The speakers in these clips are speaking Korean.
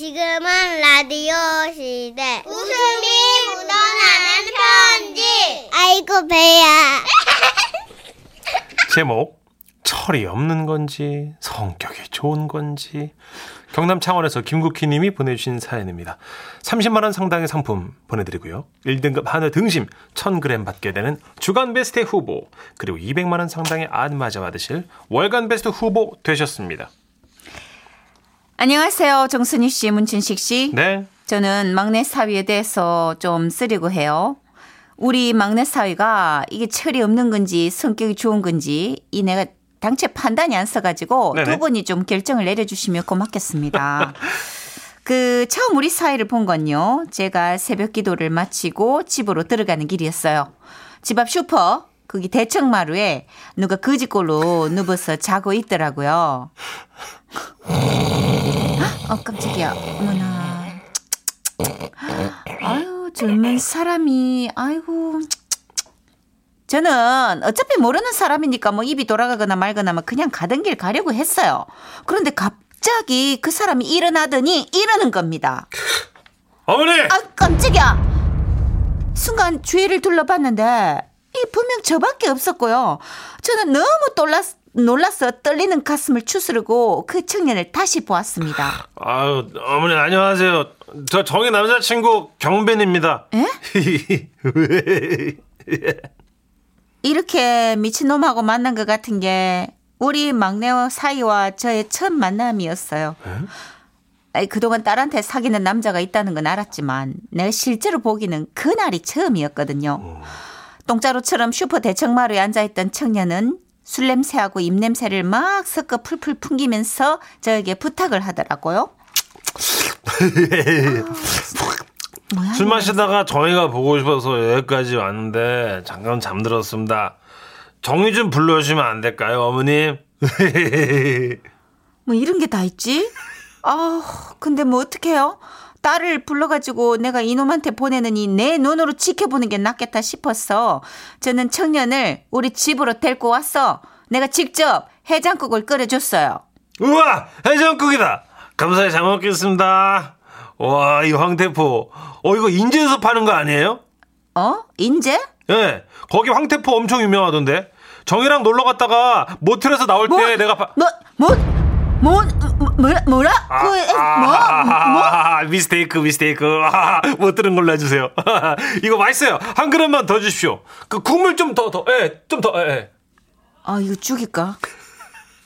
지금은 라디오 시대. 웃음이 묻어나는 편지. 아이고, 배야. 제목 철이 없는 건지 성격이 좋은 건지 경남 창원에서 김국희 님이 보내주신 사연입니다. 30만 원 상당의 상품 보내드리고요. 1등급 한우 등심 1000g 받게 되는 주간 베스트 후보 그리고 200만 원 상당의 안마자 받으실 월간 베스트 후보 되셨습니다. 안녕하세요. 정순희 씨, 문춘식 씨. 네. 저는 막내 사위에 대해서 좀 쓰리고 해요. 우리 막내 사위가 이게 철이 없는 건지 성격이 좋은 건지 이 내가 당최 판단이 안 써가지고 네네. 두 분이 좀 결정을 내려주시면 고맙겠습니다. 그 처음 우리 사이를 본 건요. 제가 새벽 기도를 마치고 집으로 들어가는 길이었어요. 집 앞 슈퍼 거기 대청마루에 누가 거지꼴로 누워서 자고 있더라고요. 어 깜짝이야. 어머나. 아유 젊은 사람이 아이고. 저는 어차피 모르는 사람이니까 뭐 입이 돌아가거나 말거나 뭐 그냥 가던 길 가려고 했어요. 그런데 갑자기 그 사람이 일어나더니 이러는 겁니다. 어머니! 아 깜짝이야. 순간 주위를 둘러봤는데 이 분명 저밖에 없었고요. 저는 너무 놀랐, 놀라서 떨리는 가슴을 추스르고 그 청년을 다시 보았습니다. 아유, 어머니 안녕하세요. 저 정의 남자친구 경빈입니다. 에? 이렇게 미친놈하고 만난 것 같은 게 우리 막내 사이와 저의 첫 만남이었어요. 아이, 그동안 딸한테 사귀는 남자가 있다는 건 알았지만 내가 실제로 보기는 그날이 처음이었거든요. 똥자루처럼 슈퍼 대청마루에 앉아있던 청년은 술 냄새하고 입 냄새를 막 섞어 풀풀 풍기면서 저에게 부탁을 하더라고요. 술. 마시다가 정희가 보고 싶어서 여기까지 왔는데 잠깐 잠들었습니다. 정희 좀 불러주시면 안 될까요, 어머님? 뭐 이런 게 다 있지? 아, 근데 뭐 어떡해요? 딸을 불러가지고 내가 이놈한테 보내느니 내 눈으로 지켜보는 게 낫겠다 싶었어. 저는 청년을 우리 집으로 데리고 왔어. 내가 직접 해장국을 끓여줬어요. 우와, 해장국이다. 감사히 잘 먹겠습니다. 와, 이 황태포. 어, 이거 인제에서 파는 거 아니에요? 어? 인제? 예, 거기 황태포 엄청 유명하던데. 정희랑 놀러 갔다가 모텔에서 나올 때 뭐? 내가 파... 뭐, 뭐, 뭐, 뭐, 뭐라? 뭐라? 그, 에, 뭐, 뭐? 아, 미스테이크, 미스테이크. 아, 못 들은 걸로 해주세요. 이거 맛있어요. 한 그릇만 더 주십시오. 그 국물 좀 더, 더, 예, 좀 더, 예, 예. 아, 이거 죽일까?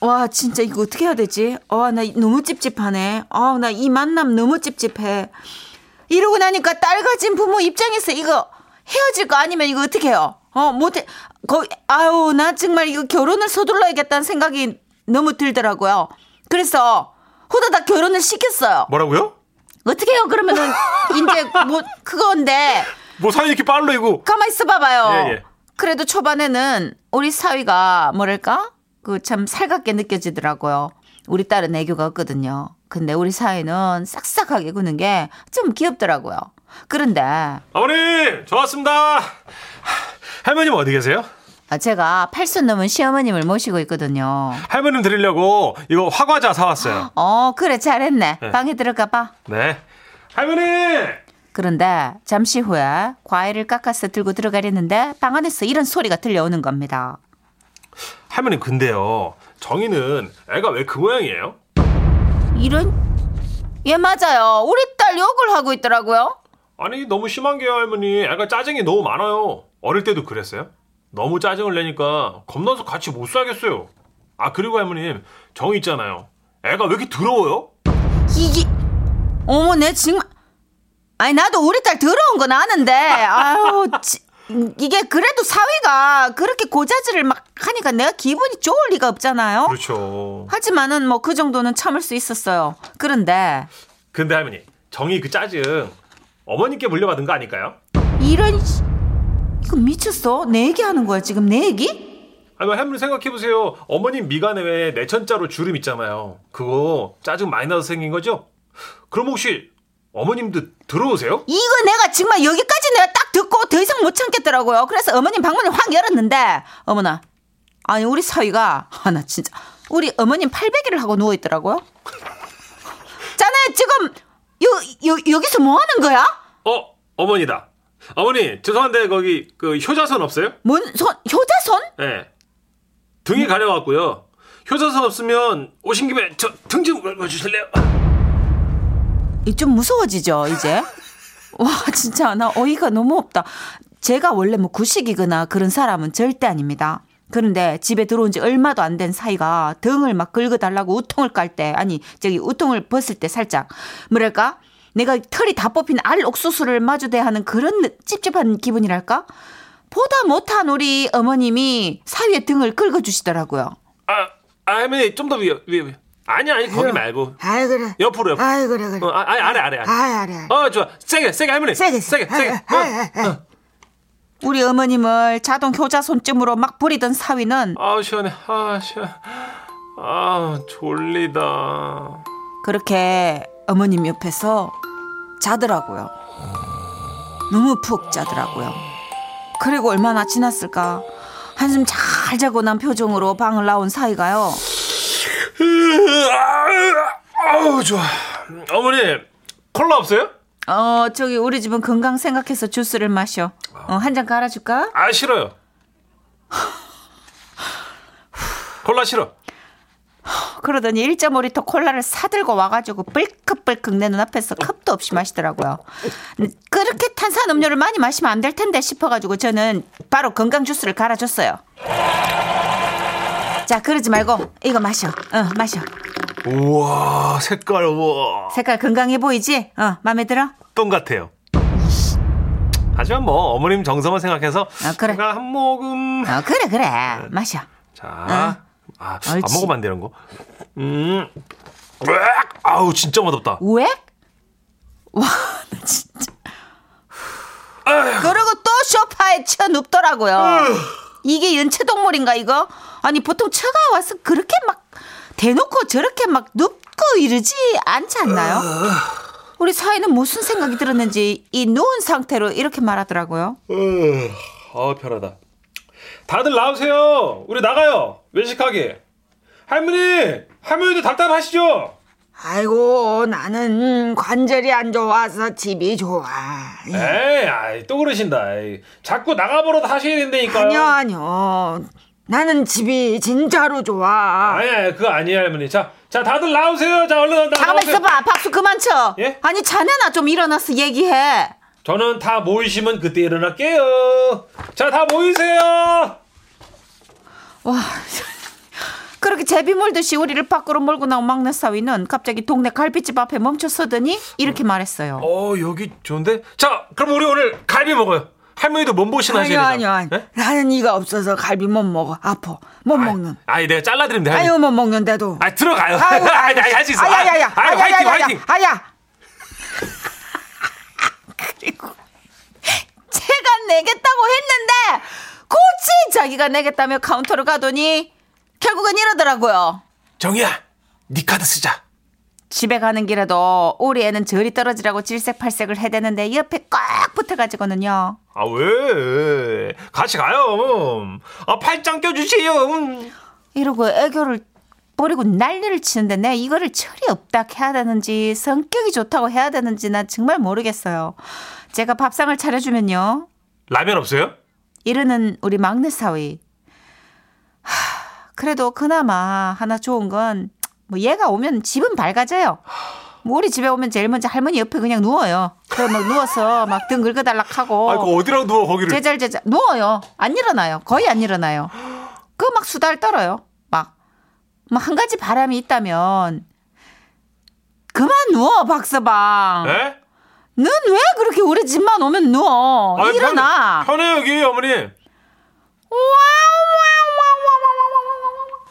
와, 진짜 이거 어떻게 해야 되지? 아, 나 너무 찝찝하네. 아, 나 이 만남 너무 찝찝해. 이러고 나니까 딸 가진 부모 입장에서 이거 헤어질 거 아니면 이거 어떻게 해요? 어, 못해. 거기, 아유, 나 정말 이거 결혼을 서둘러야겠다는 생각이 너무 들더라고요. 그래서 후다닥 결혼을 시켰어요. 뭐라고요? 어떻게 해요? 그러면은 이제 뭐 그건데 뭐 사이 이렇게 빨로이고. 가만 있어 봐봐요. 예, 예. 그래도 초반에는 우리 사위가 뭐랄까? 그 참 살갑게 느껴지더라고요. 우리 딸은 애교가 없거든요. 근데 우리 사위는 싹싹하게 구는 게 좀 귀엽더라고요. 그런데 어머님, 저 왔습니다. 할머님 어디 계세요? 아, 제가 팔순 넘은 시어머님을 모시고 있거든요. 할머님 드리려고 이거 화과자 사왔어요. 어, 그래 잘했네. 네. 방에 들어가 봐. 네. 할머님! 그런데 잠시 후에 과일을 깎아서 들고 들어가려는데 방 안에서 이런 소리가 들려오는 겁니다. 할머님, 근데요. 정희는 애가 왜 그 모양이에요? 이런 예 맞아요. 우리 딸 욕을 하고 있더라고요. 아니, 너무 심한 게요, 할머니. 애가 짜증이 너무 많아요. 어릴 때도 그랬어요? 너무 짜증을 내니까 겁나서 같이 못 살겠어요. 아, 그리고 할머님, 정희 있잖아요. 애가 왜 이렇게 더러워요? 이게 어머 내 정말 아니 나도 우리 딸 더러운 건 아는데 아유 지- 이게 그래도 사위가 그렇게 고자질을 막 하니까 내가 기분이 좋을 리가 없잖아요. 그렇죠. 하지만은 뭐 그 정도는 참을 수 있었어요. 그런데 근데 할머니, 정희 그 짜증 어머님께 물려받은 거 아닐까요? 이런 씨- 이거 미쳤어? 내 얘기하는 거야 지금 내 얘기? 아니, 할머니 생각해보세요. 어머님 미간에 왜 내천자로 주름 있잖아요. 그거 짜증 많이 나서 생긴 거죠? 그럼 혹시 어머님도 들어오세요? 이거 내가 정말 여기까지 내가 딱 듣고 더 이상 못 참겠더라고요. 그래서 어머님 방문을 확 열었는데 어머나 아니 우리 사위가 아 나 진짜 우리 어머님 팔베개를 하고 누워 있더라고요. 자네 지금 여, 여, 여기서 뭐 하는 거야? 어, 어머니다. 어머니, 죄송한데 거기 그 효자선 없어요? 뭔 손, 효자손? 예. 등이 가려갖고요. 효자선 없으면 오신 김에 저 등좀 긁어주실래요? 이좀 무서워지죠, 이제? 와, 진짜 나 어이가 너무 없다. 제가 원래 뭐 구식이거나 그런 사람은 절대 아닙니다. 그런데 집에 들어온 지 얼마도 안 된 사이가 등을 막 긁어달라고 우통을 깔 때, 아니, 저기 우통을 벗을 때 살짝, 뭐랄까? 내가 털이 다 뽑힌 알 옥수수를 마주대야 하는 그런 느- 찝찝한 기분이랄까? 보다 못한 우리 어머님이 사위의 등을 긁어주시더라고요. 아, 아, 할머니 좀더 위에, 위에, 위에. 아니, 아니, 거기 말고. 아이 그래. 옆으로, 옆으로. 아이 그래 그래. 어, 아, 아니, 아래, 아래, 아래. 아이 아래. 어, 좋아. 세게, 세게, 할머니. 세게 세게, 세게. 어. 아이. 우리 어머님을 자동 효자 손쯤으로 막 부리던 사위는 아, 시원해. 아, 시원. 아, 졸리다. 그렇게 어머님 옆에서 자더라고요. 너무 푹 자더라고요. 그리고 얼마나 지났을까? 한숨 잘 자고 난 표정으로 방을 나온 사이가요. 아우, 좋아. 어머니, 콜라 없어요? 어, 저기 우리 집은 건강 생각해서 주스를 마셔. 어, 한 잔 갈아줄까? 아, 싫어요. 콜라 싫어. 그러더니 1.5리터 콜라를 사들고 와가지고 뿔컥뿔컥 내 눈앞에서 컵도 없이 마시더라고요. 그렇게 탄산 음료를 많이 마시면 안 될 텐데 싶어가지고 저는 바로 건강 주스를 갈아줬어요. 자, 그러지 말고 이거 마셔. 어, 마셔. 우와, 색깔, 우와. 색깔 건강해 보이지? 어, 마음에 들어? 똥 같아요. 하지만 뭐, 어머님 정성을 생각해서. 아, 그래. 제가 한 모금. 어, 그래, 그래. 마셔. 자, 아, 안 옳지. 먹으면 안 되는 거. 음, 으악! 아우 진짜 맛없다. 왜? 와, 나 진짜. 그리고 또 소파에 쳐 눕더라고요. 이게 연체동물인가 이거? 아니 보통 처가 와서 그렇게 막 대놓고 저렇게 막 눕고 이러지 않지 않나요? 우리 사이는 무슨 생각이 들었는지 이 누운 상태로 이렇게 말하더라고요. 아 편하다. 다들 나오세요. 우리 나가요. 외식하게. 할머니, 할머니도 답답하시죠? 아이고 나는 관절이 안 좋아서 집이 좋아. 에이, 아이, 또 그러신다. 에이, 자꾸 나가버릇 하셔야 된다니까요. 아니요 아니요. 나는 집이 진짜로 좋아. 아니, 그거 아니에요, 할머니. 자, 자, 다들 나오세요. 자, 얼른 나 잠깐만 나오세요. 있어봐. 박수 그만 쳐. 예? 아니 자네 나 좀 일어나서 얘기해. 저는 다 모이시면 그때 일어날게요. 자, 다 모이세요. 와, 그렇게 제비 몰듯이 우리를 밖으로 몰고 나온 막내 사위는 갑자기 동네 갈비집 앞에 멈춰 서더니 이렇게 말했어요. 어, 여기 좋은데? 자, 그럼 우리 오늘 갈비 먹어요. 할머니도 몸보신 하시잖아요. 아니요 아니요. 나는 이가 없어서 갈비 못 먹어. 아파. 못 먹는. 아니, 내가. 할머니. 아유 못 먹는데도. 아, 들어가요. 아이고, 아니, 아니, 할수 있어. 아야야야. 아, 아니, 화이팅, 화이팅. 아야. 그리고 제가 내겠다고 했는데 고치 자기가 내겠다며 카운터로 가더니 결국은 이러더라고요. 정이야, 네 카드 쓰자. 집에 가는 길에도 우리 애는 저리 떨어지라고 질색팔색을 해대는데 옆에 꽉 붙어가지고는요. 아, 왜? 같이 가요. 아, 팔짱 껴주세요. 음. 이러고 애교를 버리고 난리를 치는데 내가 이거를 철이 없다 해야 되는지 성격이 좋다고 해야 되는지 난 정말 모르겠어요. 제가 밥상을 차려주면요. 라면 없어요? 이러는 우리 막내 사위. 하, 그래도 그나마 하나 좋은 건 뭐 얘가 오면 집은 밝아져요. 뭐 우리 집에 오면 제일 먼저 할머니 옆에 그냥 누워요. 막 누워서 막 등 긁어달락 하고 아, 그 어디라고 누워, 거기를. 제잘제잘 누워요. 안 일어나요. 거의 안 일어나요. 그 막 수달 떨어요. 막. 뭐한 가지 바람이 있다면 그만 누워 박서방. 예? 넌왜 그렇게 우리 집만 오면 누워? 아, 일어나. 편, 편해요, 여기, 어머니.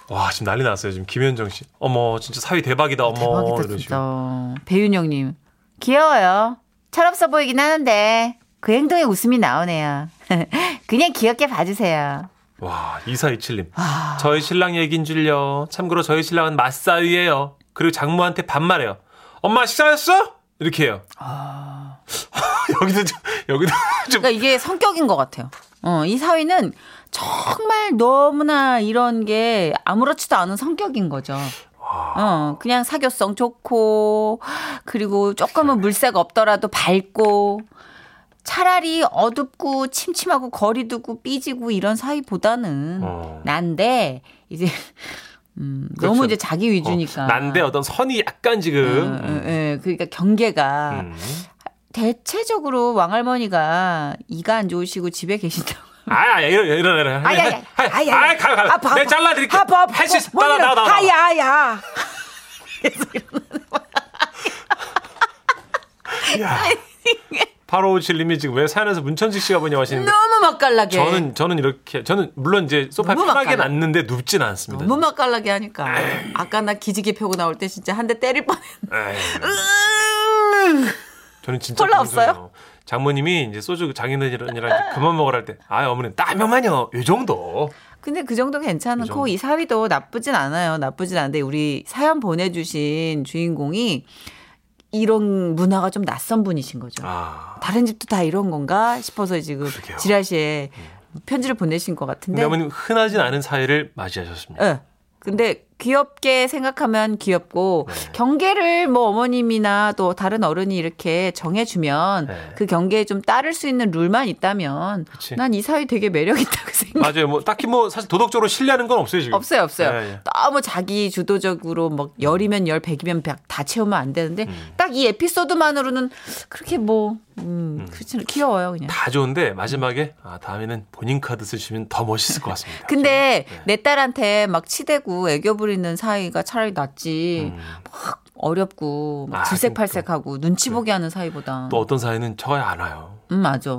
와, 지금 난리 났어요. 지금 김현정 씨. 어머, 진짜 사위 대박이다. 어머. 대박이다. 진짜. 배윤영님 귀여워요. 철없어 보이긴 하는데 그 행동에 웃음이 나오네요. 그냥 귀엽게 봐주세요. 와, 2427님. 아. 저희 신랑 얘긴 줄요. 참고로 저희 신랑은 맞사위예요. 그리고 장모한테 반말해요. 엄마 식사했어? 이렇게 해요. 여기도 좀, 여기도 좀. 그러니까 이게 성격인 것 같아요. 어, 이 사위는 정말 너무나 이런 게 아무렇지도 않은 성격인 거죠. 어, 그냥 사교성 좋고, 그리고 조금은 물색 없더라도 밝고, 차라리 어둡고 침침하고 거리 두고 삐지고 이런 사이보다는 어. 난데, 이제, 음, 그렇죠. 너무 이제 자기 위주니까. 어, 난데 어떤 선이 약간 지금. 어, 어, 예, 그러니까 경계가 음. 대체적으로 왕할머니가 이가 안 좋으시고 집에 계신다고. 아, 아, 이러, 이러, 이러. 아이, 아이, 아이, 아이, 아이, 가, 가. 아파, 내가. 잘라드릴게. 아파, 아파. 할수 있어. 뭐 나와, 나와, 나와. 하야, 하야. 야. 8557님이 지금 왜 사연에서 문천식 씨가 보냐고 하시는데. 너무 맛깔나게. 저는, 저는 이렇게, 저는 물론 이제 소파에 편하게. 놨는데 눕진 않습니다. 너무 맛깔나게 하니까. 아까 나 기지개 펴고 나올 때 진짜 한 대 때릴 뻔했는데. 에이, 저는 진짜. 콜라. 없어요? 장모님이 이제 소주 장인어른이랑 그만 먹으라 할 때, 아, 어머니, 딱 명만요. 요 정도. 근데 그 정도 그 괜찮고 정도. 이 사위도 나쁘진 않아요. 나쁘진 않은데 우리 사연 보내주신 주인공이 이런 문화가 좀 낯선 분이신 거죠. 아. 다른 집도 다 이런 건가 싶어서 지금 그러게요. 지라시에 편지를 보내신 것 같은데. 어머님 흔하진 않은 사이를 맞이하셨습니다. 예. 근데 귀엽게 생각하면 귀엽고 네. 경계를 뭐 어머님이나 또 다른 어른이 이렇게 정해주면 네. 그 경계에 좀 따를 수 있는 룰만 있다면. 난 이 사위 되게 매력 있다고 생각. 맞아요. 뭐 딱히 뭐 사실 도덕적으로 신뢰하는 건 없어요 지금. 없어요, 없어요. 예, 예. 너무 자기 주도적으로 뭐 열이면 열, 백이면 백 다 채우면 안 되는데 음. 딱이 에피소드만으로는 그렇게 뭐 음, 그렇지 귀여워요 그냥. 다 좋은데 마지막에 아 다음에는 본인 카드 쓰시면 더 멋있을 것 같습니다. 근데 네. 내 딸한테 막 치대고 애교 부 리는 사이가 차라리 낫지. 음. 막 어렵고 막 아, 질색팔색하고 눈치 보게 하는 사이보다. 또 어떤 사이는 저야 안 와요. 음 맞아.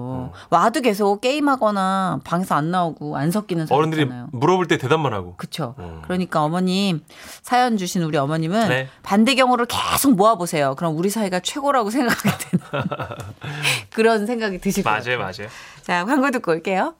와도 계속 게임하거나 방에서 안 나오고 안 섞이는 사이 어른들이. 물어볼 때 대답만 하고. 그쵸. 음. 그러니까 어머님 사연 주신 우리 어머님은 네. 반대 경우를 계속 모아 보세요. 그럼 우리 사이가 최고라고 생각하게 되는 그런 생각이 드실 거예요. 맞아요, 맞아요. 자 광고 듣고 올게요.